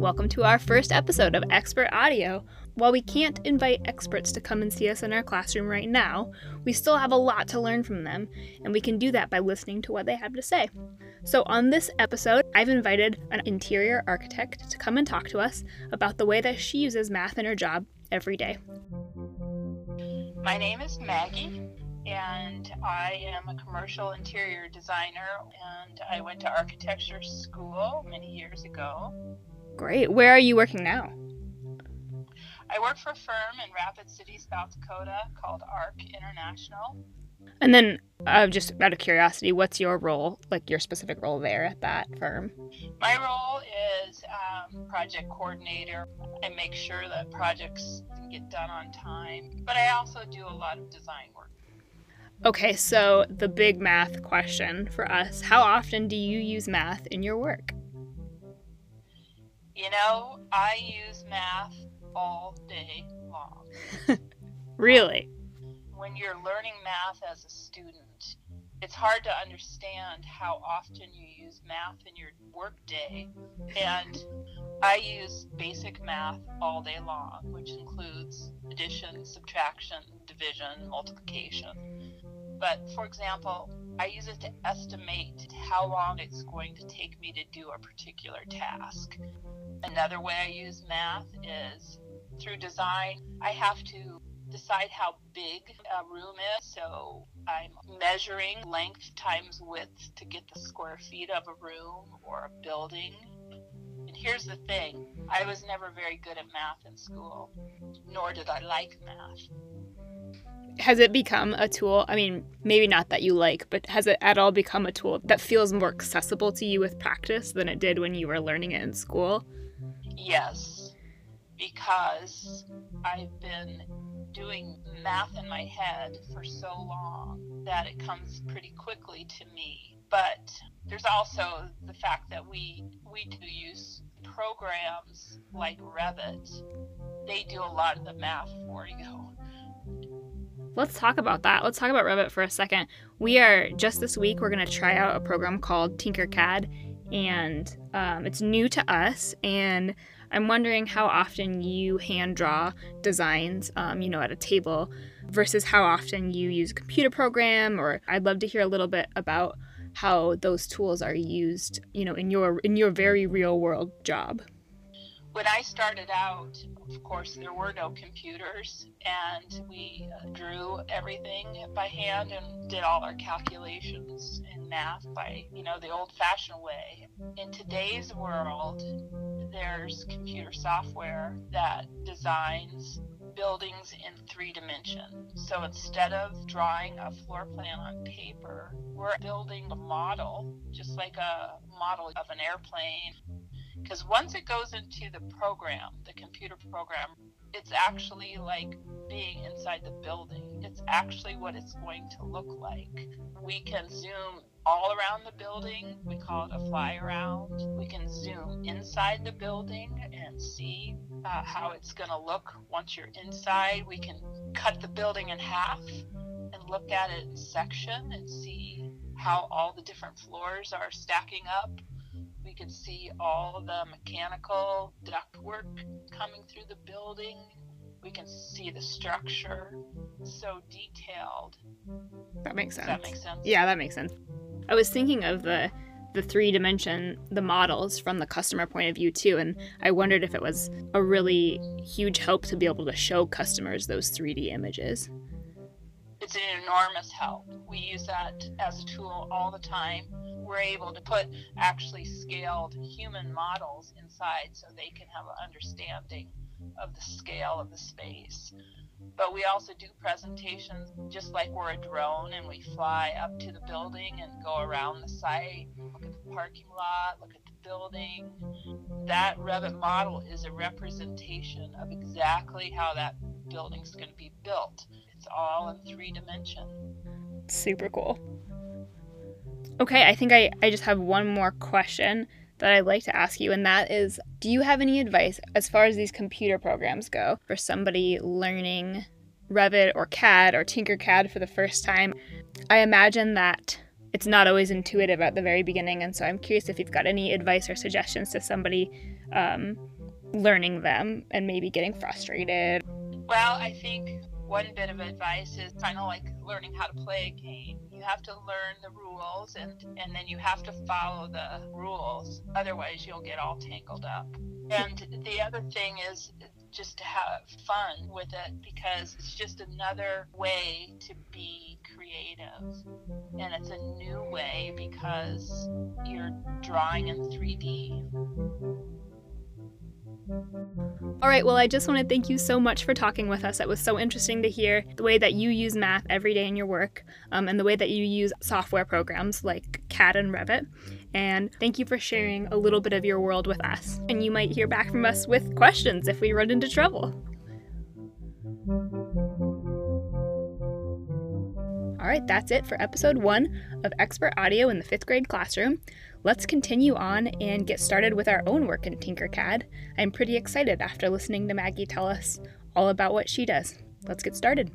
Welcome to our first episode of Expert Audio. While we can't invite experts to come and see us in our classroom right now, we still have a lot to learn from them, and we can do that by listening to what they have to say. So, on this episode, I've invited an interior architect to come and talk to us about the way that she uses math in her job every day. My name is Maggie, and I am a commercial interior designer, and I went to architecture school many years ago. Great. Where are you working now? I work for a firm in Rapid City, South Dakota called ARC International. And then, uh, just out of curiosity, what's your role, like your specific role there at that firm? My role is um, project coordinator. I make sure that projects get done on time, but I also do a lot of design work. Okay, so the big math question for us how often do you use math in your work? You know, I use math all day long. really? Um, when you're learning math as a student, it's hard to understand how often you use math in your workday. And I use basic math all day long, which includes addition, subtraction, division, multiplication. But for example, I use it to estimate how long it's going to take me to do a particular task. Another way I use math is through design. I have to decide how big a room is. So I'm measuring length times width to get the square feet of a room or a building. And here's the thing I was never very good at math in school, nor did I like math. Has it become a tool? I mean, maybe not that you like, but has it at all become a tool that feels more accessible to you with practice than it did when you were learning it in school? Yes, because I've been doing math in my head for so long that it comes pretty quickly to me. But there's also the fact that we we do use programs like Revit. They do a lot of the math for you. Let's talk about that. Let's talk about Revit for a second. We are just this week, we're going to try out a program called Tinkercad and um, it's new to us. And I'm wondering how often you hand draw designs, um, you know, at a table versus how often you use a computer program. Or I'd love to hear a little bit about how those tools are used, you know, in your in your very real world job. When I started out, of course, there were no computers, and we uh, drew everything by hand and did all our calculations in math by, you know, the old fashioned way. In today's world, there's computer software that designs buildings in three dimensions. So instead of drawing a floor plan on paper, we're building a model, just like a model of an airplane because once it goes into the program, the computer program, it's actually like being inside the building. It's actually what it's going to look like. We can zoom all around the building. We call it a fly around. We can zoom inside the building and see uh, how it's going to look once you're inside. We can cut the building in half and look at it in section and see how all the different floors are stacking up we could see all the mechanical ductwork coming through the building. We can see the structure so detailed. That makes sense. That makes sense. Yeah, that makes sense. I was thinking of the the three dimension the models from the customer point of view too and i wondered if it was a really huge help to be able to show customers those 3d images it's an enormous help we use that as a tool all the time we're able to put actually scaled human models inside so they can have an understanding of the scale of the space. But we also do presentations just like we're a drone and we fly up to the building and go around the site, look at the parking lot, look at the building. That Revit model is a representation of exactly how that building's going to be built. It's all in three dimension. Super cool. Okay, I think I, I just have one more question that I'd like to ask you, and that is Do you have any advice as far as these computer programs go for somebody learning Revit or CAD or Tinkercad for the first time, I imagine that it's not always intuitive at the very beginning. And so I'm curious if you've got any advice or suggestions to somebody um, learning them and maybe getting frustrated. Well, I think one bit of advice is kind of like learning how to play a game. You have to learn the rules and, and then you have to follow the rules. Otherwise, you'll get all tangled up. And the other thing is just to have fun with it because it's just another way to be creative. And it's a new way because you're drawing in 3D. All right, well, I just want to thank you so much for talking with us. It was so interesting to hear the way that you use math every day in your work um, and the way that you use software programs like CAD and Revit. And thank you for sharing a little bit of your world with us. And you might hear back from us with questions if we run into trouble. All right, that's it for episode one of Expert Audio in the fifth grade classroom. Let's continue on and get started with our own work in Tinkercad. I'm pretty excited after listening to Maggie tell us all about what she does. Let's get started.